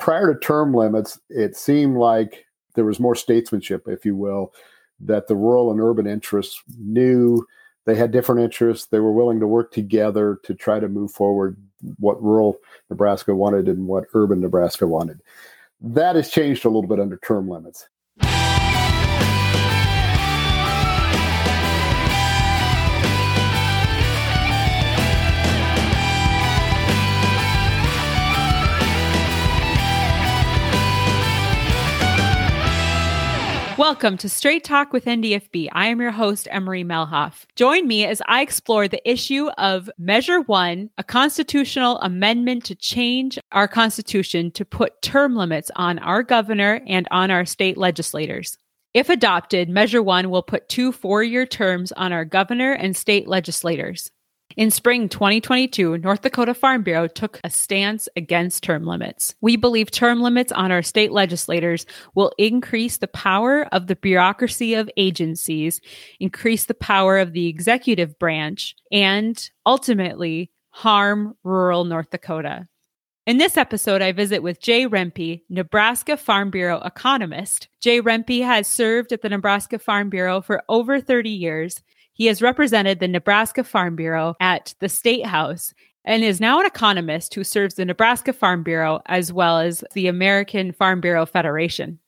Prior to term limits, it seemed like there was more statesmanship, if you will, that the rural and urban interests knew they had different interests. They were willing to work together to try to move forward what rural Nebraska wanted and what urban Nebraska wanted. That has changed a little bit under term limits. Welcome to Straight Talk with NDFB. I am your host, Emery Melhoff. Join me as I explore the issue of Measure One, a constitutional amendment to change our Constitution to put term limits on our governor and on our state legislators. If adopted, Measure One will put two four year terms on our governor and state legislators. In spring 2022, North Dakota Farm Bureau took a stance against term limits. We believe term limits on our state legislators will increase the power of the bureaucracy of agencies, increase the power of the executive branch, and ultimately harm rural North Dakota. In this episode, I visit with Jay Rempe, Nebraska Farm Bureau economist. Jay Rempe has served at the Nebraska Farm Bureau for over 30 years. He has represented the Nebraska Farm Bureau at the State House and is now an economist who serves the Nebraska Farm Bureau as well as the American Farm Bureau Federation.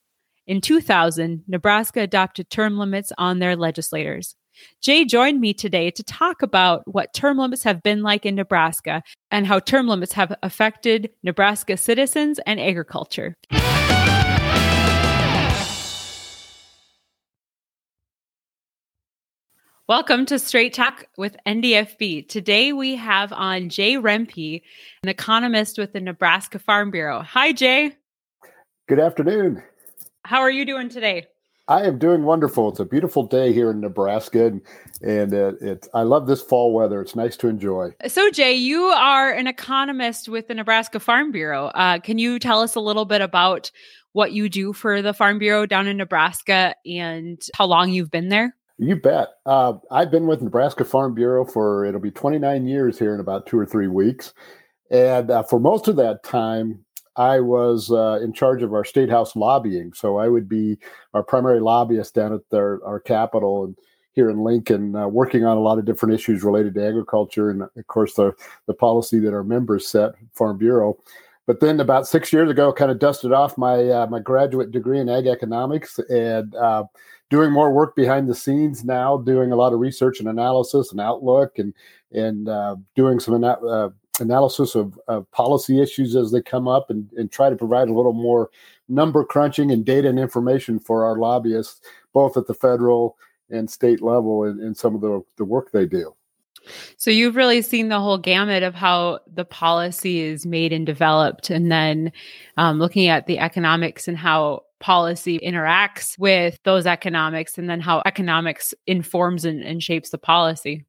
In 2000, Nebraska adopted term limits on their legislators. Jay joined me today to talk about what term limits have been like in Nebraska and how term limits have affected Nebraska citizens and agriculture. Welcome to Straight Talk with NDFB. Today we have on Jay Rempe, an economist with the Nebraska Farm Bureau. Hi, Jay. Good afternoon. How are you doing today? I am doing wonderful. It's a beautiful day here in Nebraska, and, and uh, it, I love this fall weather. It's nice to enjoy. So, Jay, you are an economist with the Nebraska Farm Bureau. Uh, can you tell us a little bit about what you do for the Farm Bureau down in Nebraska and how long you've been there? You bet. Uh, I've been with Nebraska Farm Bureau for it'll be 29 years here in about two or three weeks, and uh, for most of that time, I was uh, in charge of our state house lobbying. So I would be our primary lobbyist down at their, our capital and here in Lincoln, uh, working on a lot of different issues related to agriculture and, of course, the the policy that our members set, Farm Bureau. But then about six years ago, kind of dusted off my uh, my graduate degree in ag economics and uh, doing more work behind the scenes now, doing a lot of research and analysis and outlook, and and uh, doing some uh, analysis of, of, policy issues as they come up, and, and try to provide a little more number crunching and data and information for our lobbyists, both at the federal and state level, in, in some of the, the work they do. So you've really seen the whole gamut of how the policy is made and developed, and then um, looking at the economics and how policy interacts with those economics and then how economics informs and, and shapes the policy.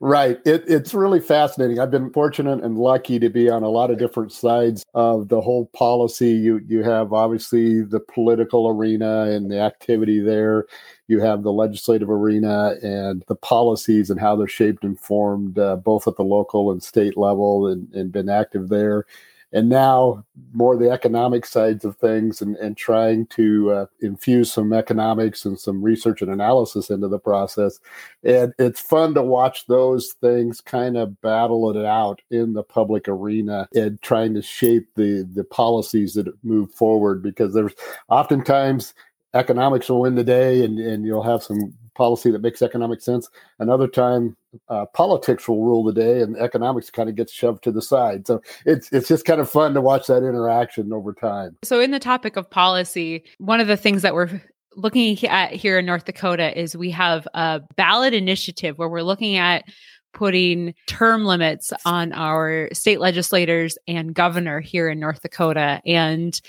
Right. It, it's really fascinating. I've been fortunate and lucky to be on a lot of different sides of the whole policy. You you have obviously the political arena and the activity there. You have the legislative arena and the policies and how they're shaped and formed uh, both at the local and state level and, and been active there and now more the economic sides of things and, and trying to uh, infuse some economics and some research and analysis into the process and it's fun to watch those things kind of battle it out in the public arena and trying to shape the the policies that move forward because there's oftentimes economics will win the day and, and you'll have some policy that makes economic sense. Another time, uh, politics will rule the day, and economics kind of gets shoved to the side. So it's it's just kind of fun to watch that interaction over time. So, in the topic of policy, one of the things that we're looking at here in North Dakota is we have a ballot initiative where we're looking at putting term limits on our state legislators and governor here in North Dakota. And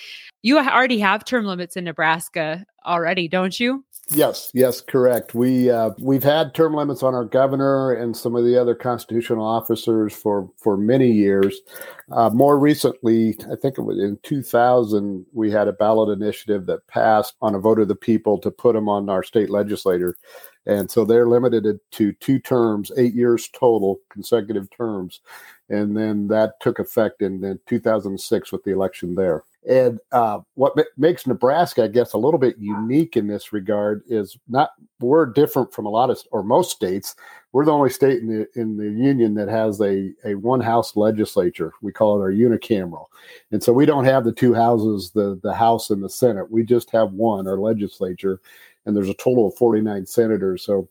you already have term limits in Nebraska already, don't you? Yes, yes, correct. We uh, we've had term limits on our governor and some of the other constitutional officers for for many years. Uh, more recently, I think it was in 2000, we had a ballot initiative that passed on a vote of the people to put them on our state legislator, and so they're limited to two terms, eight years total, consecutive terms, and then that took effect in, in 2006 with the election there. And uh, what makes Nebraska, I guess, a little bit unique in this regard is not we're different from a lot of or most states. We're the only state in the in the union that has a a one house legislature. We call it our unicameral, and so we don't have the two houses, the the House and the Senate. We just have one, our legislature, and there's a total of forty nine senators. So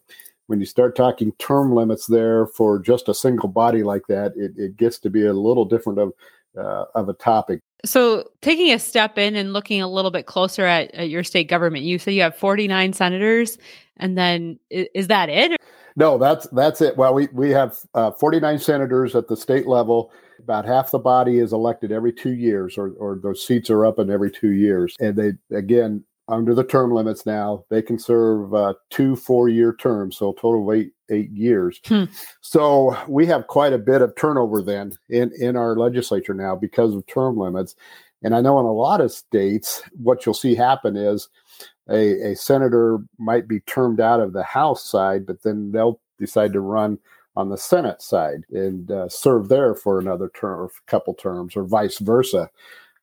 when you start talking term limits there for just a single body like that, it, it gets to be a little different of uh, of a topic. So, taking a step in and looking a little bit closer at, at your state government, you say you have 49 senators, and then is, is that it? No, that's that's it. Well, we we have uh, 49 senators at the state level. About half the body is elected every two years, or or those seats are up in every two years, and they again under the term limits now they can serve uh, two four year terms, so a total of eight eight years. Hmm. So we have quite a bit of turnover then in in our legislature now because of term limits. And I know in a lot of states, what you'll see happen is a, a senator might be termed out of the House side, but then they'll decide to run on the Senate side and uh, serve there for another term or a couple terms, or vice versa.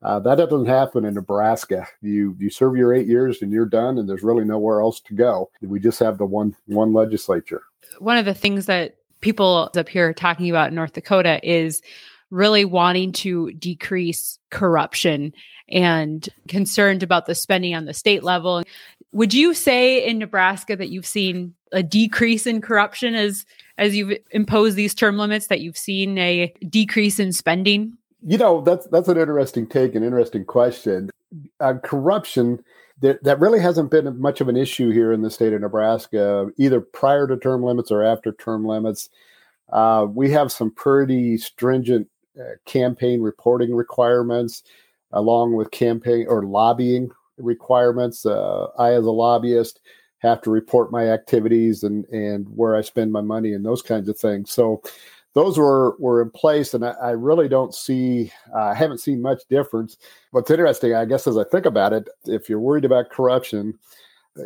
Uh, that doesn't happen in Nebraska. You you serve your eight years and you're done, and there's really nowhere else to go. We just have the one one legislature. One of the things that people up here are talking about in North Dakota is really wanting to decrease corruption and concerned about the spending on the state level. Would you say in Nebraska that you've seen a decrease in corruption as as you've imposed these term limits that you've seen a decrease in spending? You know, that's that's an interesting take, an interesting question. Uh, corruption that that really hasn't been much of an issue here in the state of Nebraska, either prior to term limits or after term limits. Uh, we have some pretty stringent uh, campaign reporting requirements, along with campaign or lobbying requirements. Uh, I, as a lobbyist, have to report my activities and and where I spend my money and those kinds of things. So those were were in place, and I, I really don't see uh, I haven't seen much difference. What's interesting, I guess, as I think about it, if you're worried about corruption,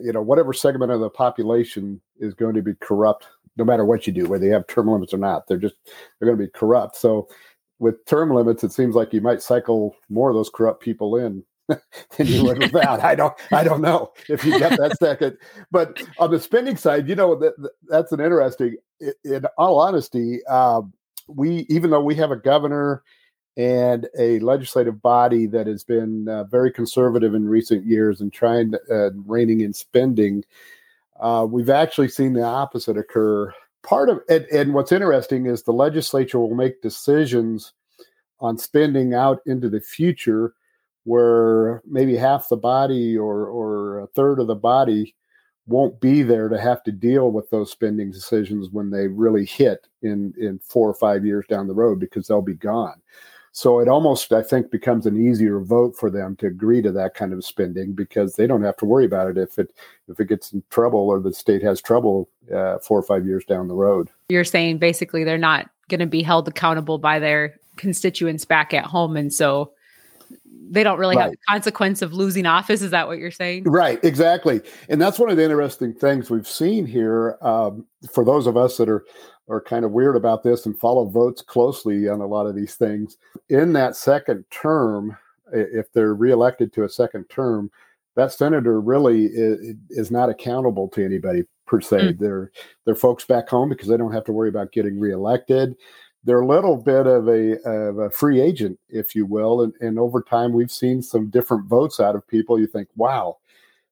you know, whatever segment of the population is going to be corrupt, no matter what you do, whether you have term limits or not, they're just they're going to be corrupt. So with term limits, it seems like you might cycle more of those corrupt people in than you would without. I don't, I don't know if you get that second. But on the spending side, you know, that, that's an interesting. In all honesty, um, we even though we have a governor and a legislative body that has been uh, very conservative in recent years and trying to, uh, reining in spending, uh, we've actually seen the opposite occur. Part of and, and what's interesting is the legislature will make decisions on spending out into the future where maybe half the body or or a third of the body won't be there to have to deal with those spending decisions when they really hit in in four or five years down the road because they'll be gone. So it almost I think becomes an easier vote for them to agree to that kind of spending because they don't have to worry about it if it if it gets in trouble or the state has trouble uh, four or five years down the road. You're saying basically they're not going to be held accountable by their constituents back at home, and so they don't really right. have the consequence of losing office. Is that what you're saying? Right, exactly. And that's one of the interesting things we've seen here. Um, for those of us that are are kind of weird about this and follow votes closely on a lot of these things, in that second term, if they're reelected to a second term, that senator really is, is not accountable to anybody per se. Mm. They're they're folks back home because they don't have to worry about getting reelected they're a little bit of a, of a free agent, if you will. And, and over time, we've seen some different votes out of people. You think, wow,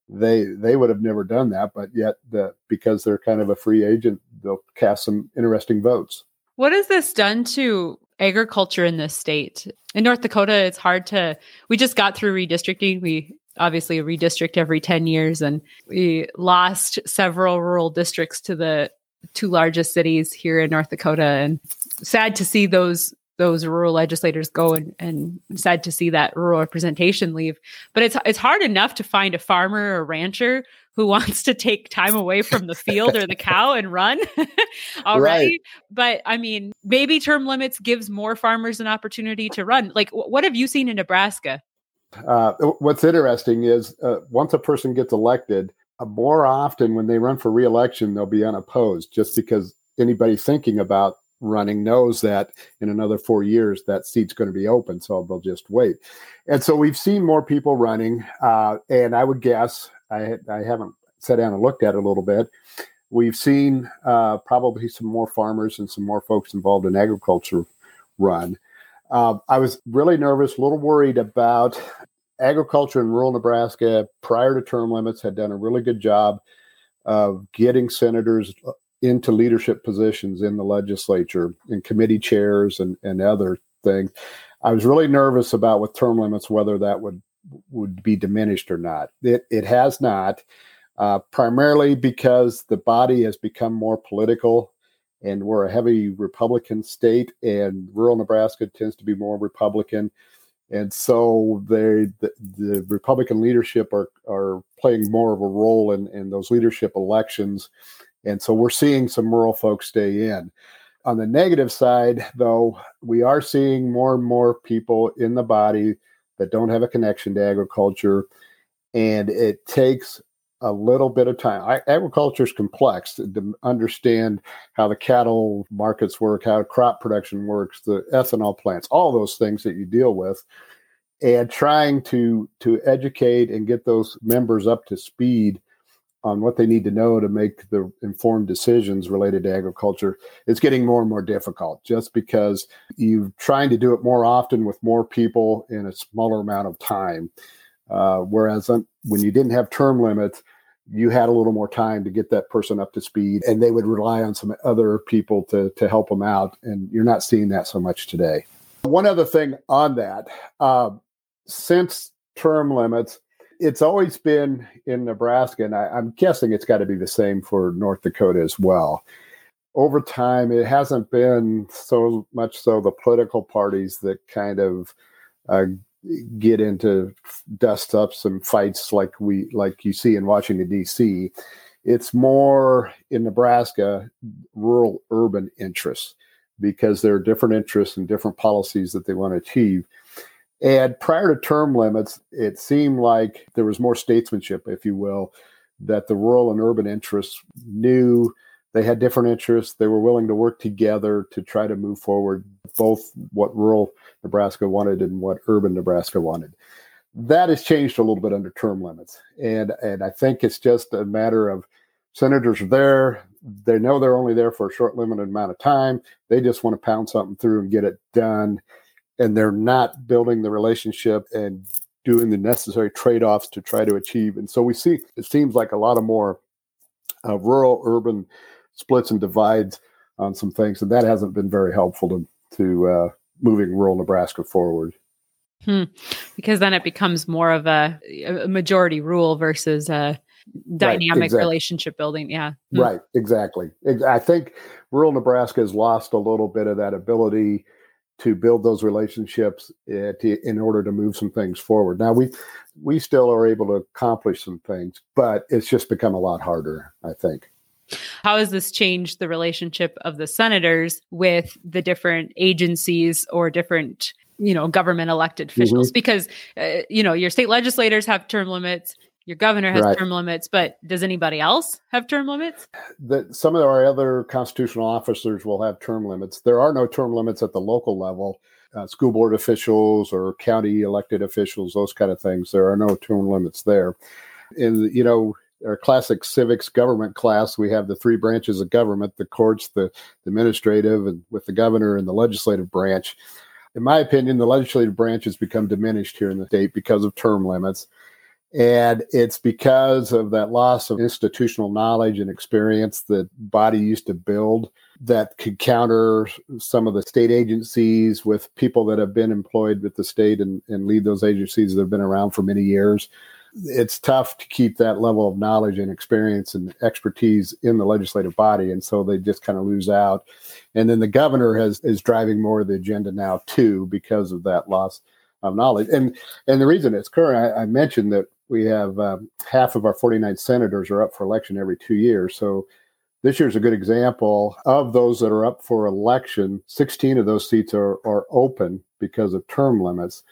they they would have never done that, but yet the, because they're kind of a free agent, they'll cast some interesting votes. What has this done to agriculture in this state? In North Dakota, it's hard to. We just got through redistricting. We obviously redistrict every 10 years and we lost several rural districts to the two largest cities here in North Dakota and sad to see those those rural legislators go and, and sad to see that rural representation leave. But it's it's hard enough to find a farmer or rancher who wants to take time away from the field or the cow and run already. Right. But I mean, maybe term limits gives more farmers an opportunity to run. Like, what have you seen in Nebraska? Uh, what's interesting is uh, once a person gets elected, more often when they run for reelection, they'll be unopposed just because anybody thinking about running knows that in another four years that seat's going to be open, so they'll just wait. And so we've seen more people running, uh, and I would guess I I haven't sat down and looked at it a little bit. We've seen uh, probably some more farmers and some more folks involved in agriculture run. Uh, I was really nervous, a little worried about agriculture in rural Nebraska prior to term limits had done a really good job of getting senators into leadership positions in the legislature and committee chairs and, and other things. I was really nervous about with term limits whether that would would be diminished or not. It it has not, uh, primarily because the body has become more political, and we're a heavy Republican state, and rural Nebraska tends to be more Republican and so they the, the, Republican leadership are are playing more of a role in in those leadership elections, and so we're seeing some rural folks stay in. On the negative side, though, we are seeing more and more people in the body that don't have a connection to agriculture, and it takes a little bit of time. Agriculture is complex to understand how the cattle markets work, how crop production works, the ethanol plants, all those things that you deal with, and trying to to educate and get those members up to speed on what they need to know to make the informed decisions related to agriculture it's getting more and more difficult just because you're trying to do it more often with more people in a smaller amount of time uh, whereas when you didn't have term limits you had a little more time to get that person up to speed and they would rely on some other people to, to help them out and you're not seeing that so much today. One other thing on that uh, since term limits it's always been in nebraska and I, i'm guessing it's got to be the same for north dakota as well. Over time it hasn't been so much so the political parties that kind of uh, get into dust ups and fights like we like you see in Washington D.C. It's more in Nebraska rural urban interests because there are different interests and different policies that they want to achieve. And prior to term limits, it seemed like there was more statesmanship, if you will, that the rural and urban interests knew they had different interests. They were willing to work together to try to move forward both what rural Nebraska wanted and what urban Nebraska wanted. That has changed a little bit under term limits. And and I think it's just a matter of senators are there. They know they're only there for a short limited amount of time. They just want to pound something through and get it done. And they're not building the relationship and doing the necessary trade-offs to try to achieve. And so we see it seems like a lot of more uh, rural urban splits and divides on some things, and that hasn't been very helpful to to uh, moving rural Nebraska forward. Hmm. Because then it becomes more of a, a majority rule versus a dynamic right, exactly. relationship building. Yeah. Hmm. Right. Exactly. I think rural Nebraska has lost a little bit of that ability to build those relationships uh, in order to move some things forward. Now we we still are able to accomplish some things, but it's just become a lot harder. I think. How has this changed the relationship of the senators with the different agencies or different, you know, government elected officials? Mm-hmm. Because, uh, you know, your state legislators have term limits, your governor has right. term limits, but does anybody else have term limits? That some of our other constitutional officers will have term limits. There are no term limits at the local level. Uh, school board officials or county elected officials, those kind of things. There are no term limits there. And, you know, our classic civics government class, we have the three branches of government: the courts, the, administrative, and with the governor and the legislative branch. In my opinion, the legislative branch has become diminished here in the state because of term limits. And it's because of that loss of institutional knowledge and experience that body used to build that could counter some of the state agencies with people that have been employed with the state and, and lead those agencies that have been around for many years it's tough to keep that level of knowledge and experience and expertise in the legislative body, and so they just kind of lose out. And then the governor has is driving more of the agenda now too because of that loss of knowledge. And and the reason it's current, I, I mentioned that we have um, half of our 49 senators are up for election every two years, so. This year's a good example of those that are up for election. 16 of those seats are, are open because of term limits.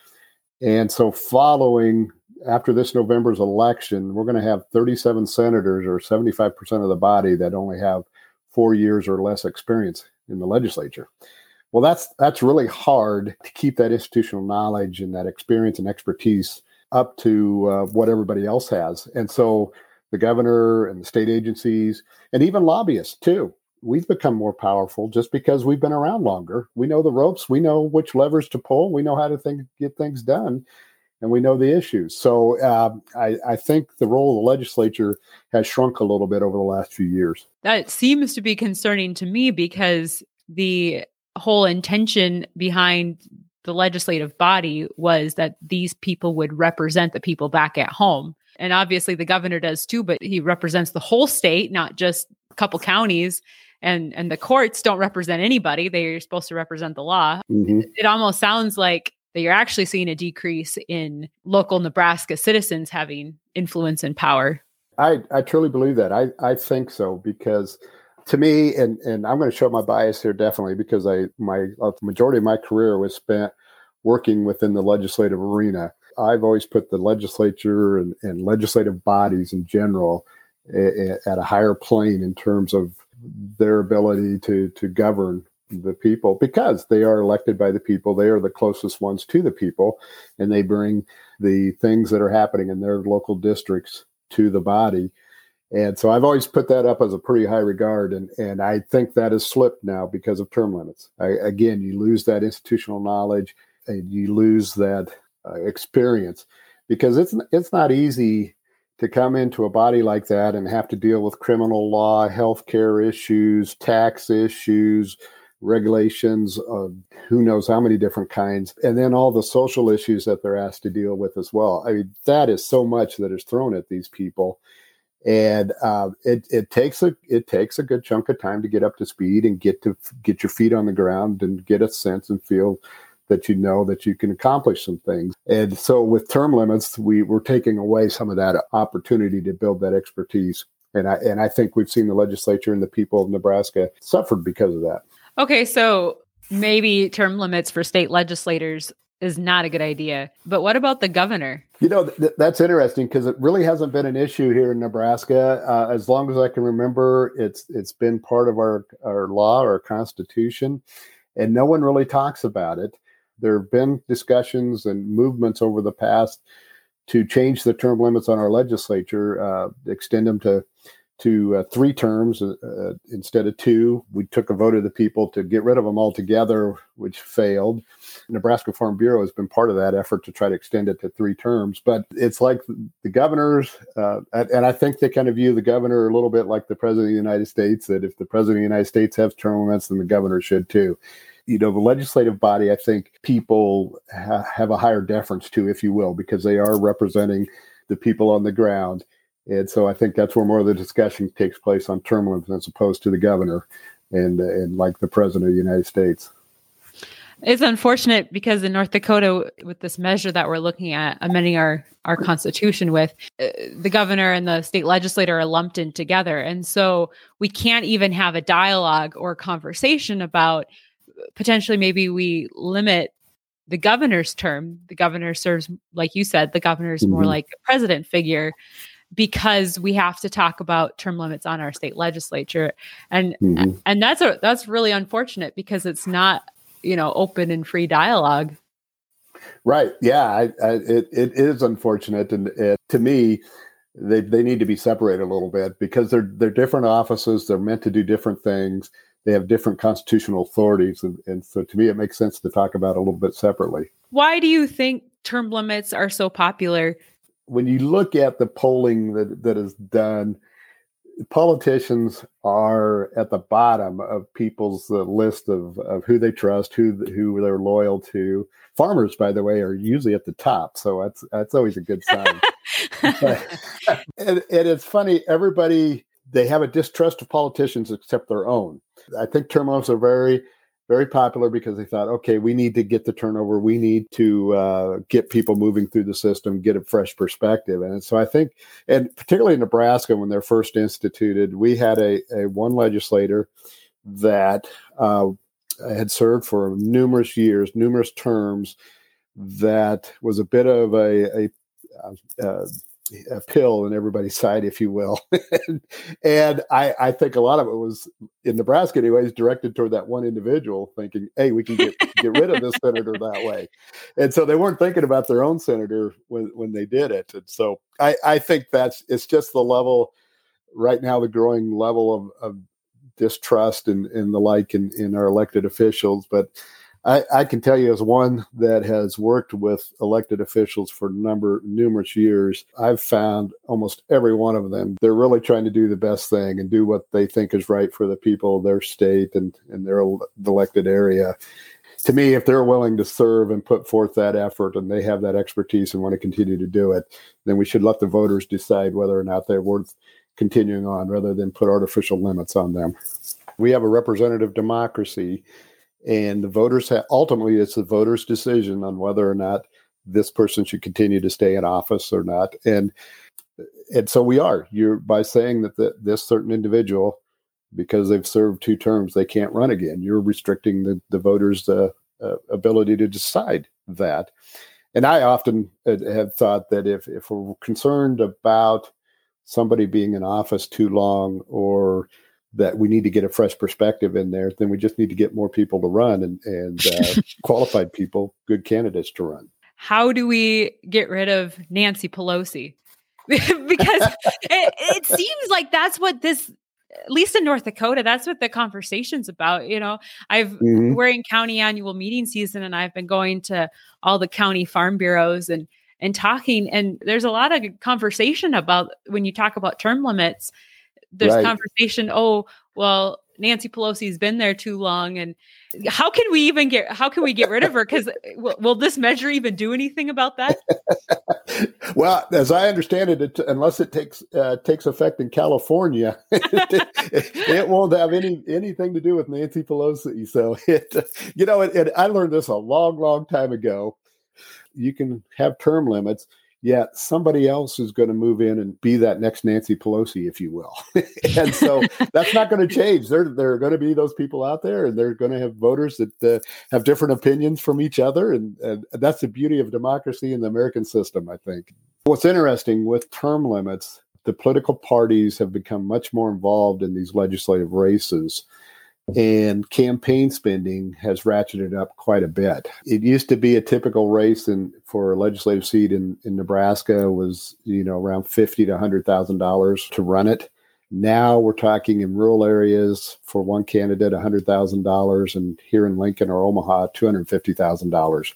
And so, following after this November's election, we're going to have 37 senators or 75% of the body that only have four years or less experience in the legislature. Well, that's that's really hard to keep that institutional knowledge and that experience and expertise up to uh, what everybody else has. And so the governor and the state agencies and even lobbyists too. We've become more powerful just because we've been around longer. We know the ropes. We know which levers to pull. We know how to think, get things done, and we know the issues. So uh, I, I think the role of the legislature has shrunk a little bit over the last few years. That seems to be concerning to me because the whole intention behind the legislative body was that these people would represent the people back at home. And obviously the governor does too, but he represents the whole state, not just a couple counties. And and the courts don't represent anybody. They're supposed to represent the law. Mm-hmm. It almost sounds like that you're actually seeing a decrease in local Nebraska citizens having influence and power. I, I truly believe that. I, I think so because to me, and and I'm going to show my bias here definitely because I my uh, majority of my career was spent working within the legislative arena. I've always put the legislature and, and legislative bodies in general a, a, at a higher plane in terms of their ability to to govern the people because they are elected by the people. They are the closest ones to the people, and they bring the things that are happening in their local districts to the body. And so I've always put that up as a pretty high regard, and and I think that has slipped now because of term limits. I, again, you lose that institutional knowledge, and you lose that uh, experience because it's it's not easy to come into a body like that and have to deal with criminal law, healthcare issues, tax issues, regulations of who knows how many different kinds, and then all the social issues that they're asked to deal with as well. I mean, that is so much that is thrown at these people and uh, it it takes a it takes a good chunk of time to get up to speed and get to get your feet on the ground and get a sense and feel that you know that you can accomplish some things. And so with term limits, we we're taking away some of that opportunity to build that expertise. And I and I think we've seen the legislature and the people of Nebraska suffered because of that. Okay, so maybe term limits for state legislators is not a good idea. But what about the governor? You know, th- that's interesting because it really hasn't been an issue here in Nebraska. Uh, as long as I can remember, it's it's been part of our, our law, our constitution, and no one really talks about it. There have been discussions and movements over the past to change the term limits on our legislature, uh, extend them to to uh, three terms uh, uh, instead of two. We took a vote of the people to get rid of them altogether, which failed. Nebraska Farm Bureau has been part of that effort to try to extend it to three terms. But it's like the governors, uh, and I think they kind of view the governor a little bit like the president of the United States, that if the president of the United States has term limits, then the governor should too. You know, the legislative body, I think people ha- have a higher deference to, if you will, because they are representing the people on the ground and so I think that's where more of the discussion takes place on term limits as opposed to the governor and, and like the president of the United States. It's unfortunate because in North Dakota, with this measure that we're looking at, amending our, our constitution with, uh, the governor and the state legislator are lumped in together. And so we can't even have a dialogue or conversation about potentially maybe we limit the governor's term. The governor serves, like you said, the governor is more mm-hmm. like a president figure because we have to talk about term limits on our state legislature. And mm-hmm. and that's a that's really unfortunate because it's not you know open and free dialogue. Right. Yeah I, I, it, it is unfortunate. And it, to me they, they need to be separated a little bit because they're they're different offices. They're meant to do different things. They have different constitutional authorities. And, and so to me it makes sense to talk about a little bit separately. Why do you think term limits are so popular when you look at the polling that, that is done, politicians are at the bottom of people's uh, list of, of who they trust, who who they're loyal to. Farmers, by the way, are usually at the top, so that's that's always a good sign. but, and, and it's funny, everybody they have a distrust of politicians except their own. I think term limits are very very popular because they thought, okay, we need to get the turnover. We need to uh, get people moving through the system, get a fresh perspective. And so I think, and particularly in Nebraska, when they're first instituted, we had a, a one legislator that uh, had served for numerous years, numerous terms, that was a bit of a, a, a, uh, a pill in everybody's side, if you will. and, I, I think a lot of it was in Nebraska, anyways, directed toward that one individual, thinking, "Hey, we can get get rid of this senator that way." And so they weren't thinking about their own senator when when they did it. And so I, I think that's it's just the level right now, the growing level of, of distrust and, and the like in, in our elected officials, but I, I, can tell you as one that has worked with elected officials for number numerous years, I've found almost every one of them. They're really trying to do the best thing and do what they think is right for the people their state and, and their elected area. To me, if they're willing to serve and put forth that effort and they have that expertise and want to continue to do it, then we should let the voters decide whether or not they're worth continuing on rather than put artificial limits on them. We have a representative democracy and the voters have, ultimately it's the voters decision on whether or not this person should continue to stay in office or not. And and so we are. You're by saying that the, this certain individual because they've served two terms they can't run again. You're restricting the, the voters uh, uh, ability to decide that. And i often have thought that if if we're concerned about somebody being in office too long or that we need to get a fresh perspective in there, then we just need to get more people to run and, and uh, qualified people, good candidates to run. How do we get rid of Nancy Pelosi? because it, it seems like that's what this at least in North Dakota, that's what the conversation's about. You know, I've mm-hmm. we're in county annual meeting season, and I've been going to all the county farm bureaus and and talking. And there's a lot of conversation about when you talk about term limits there's right. conversation oh well nancy pelosi's been there too long and how can we even get how can we get rid of her? Because will, will, this measure even do anything about that? Well as i understand it, it unless it takes uh, takes effect in california it, it, won't have any anything to do with nancy pelosi. So it you know it, i learned this a long long time ago. You can have term limits yet somebody else is going to move in and be that next Nancy Pelosi, if you will. and so that's not going to change. There, there are going to be those people out there, and they're going to have voters that uh, have different opinions from each other. And, and that's the beauty of democracy in the American system, I think. What's interesting with term limits, the political parties have become much more involved in these legislative races and campaign spending has ratcheted up quite a bit. It used to be a typical race in for a legislative seat in, in Nebraska was, you know, around fifty to hundred thousand dollars to run it. Now we're talking in rural areas for one candidate, hundred thousand dollars, and here in Lincoln or Omaha, two hundred fifty thousand dollars.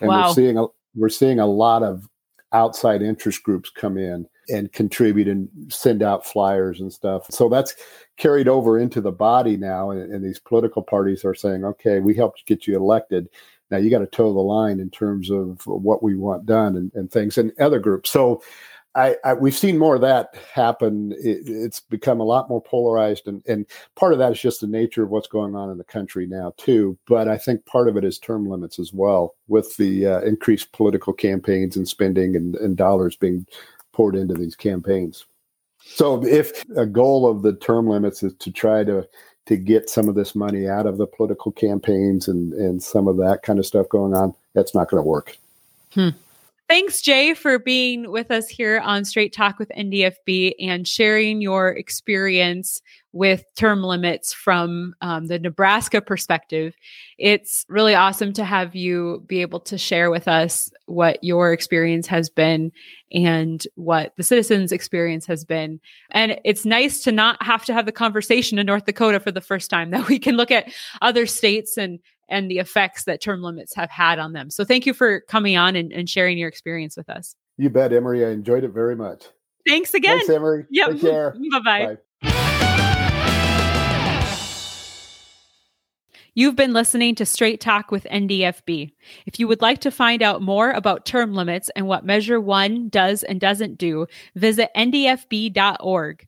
And wow. we're seeing a we're seeing a lot of outside interest groups come in and contribute and send out flyers and stuff. So that's carried over into the body now. And, and these political parties are saying, okay, we helped get you elected. Now you got to toe the line in terms of what we want done and, and things and other groups. So I, I, we've seen more of that happen. It, it's become a lot more polarized, and, and part of that is just the nature of what's going on in the country now too. But I think part of it is term limits as well, with the uh, increased political campaigns and spending and, and dollars being poured into these campaigns. So if a goal of the term limits is to try to to get some of this money out of the political campaigns and and some of that kind of stuff going on, that's not going to work. Hmm. Thanks, Jay, for being with us here on Straight Talk with NDFB and sharing your experience with term limits from um, the Nebraska perspective. It's really awesome to have you be able to share with us what your experience has been and what the citizens' experience has been. And it's nice to not have to have the conversation in North Dakota for the first time, that we can look at other states and and the effects that term limits have had on them. So thank you for coming on and, and sharing your experience with us. You bet, Emery. I enjoyed it very much. Thanks again. Thanks, Emery. Yep. Take care. Bye-bye. Bye. You've been listening to Straight Talk with NDFB. If you would like to find out more about term limits and what Measure 1 does and doesn't do, visit ndfb.org.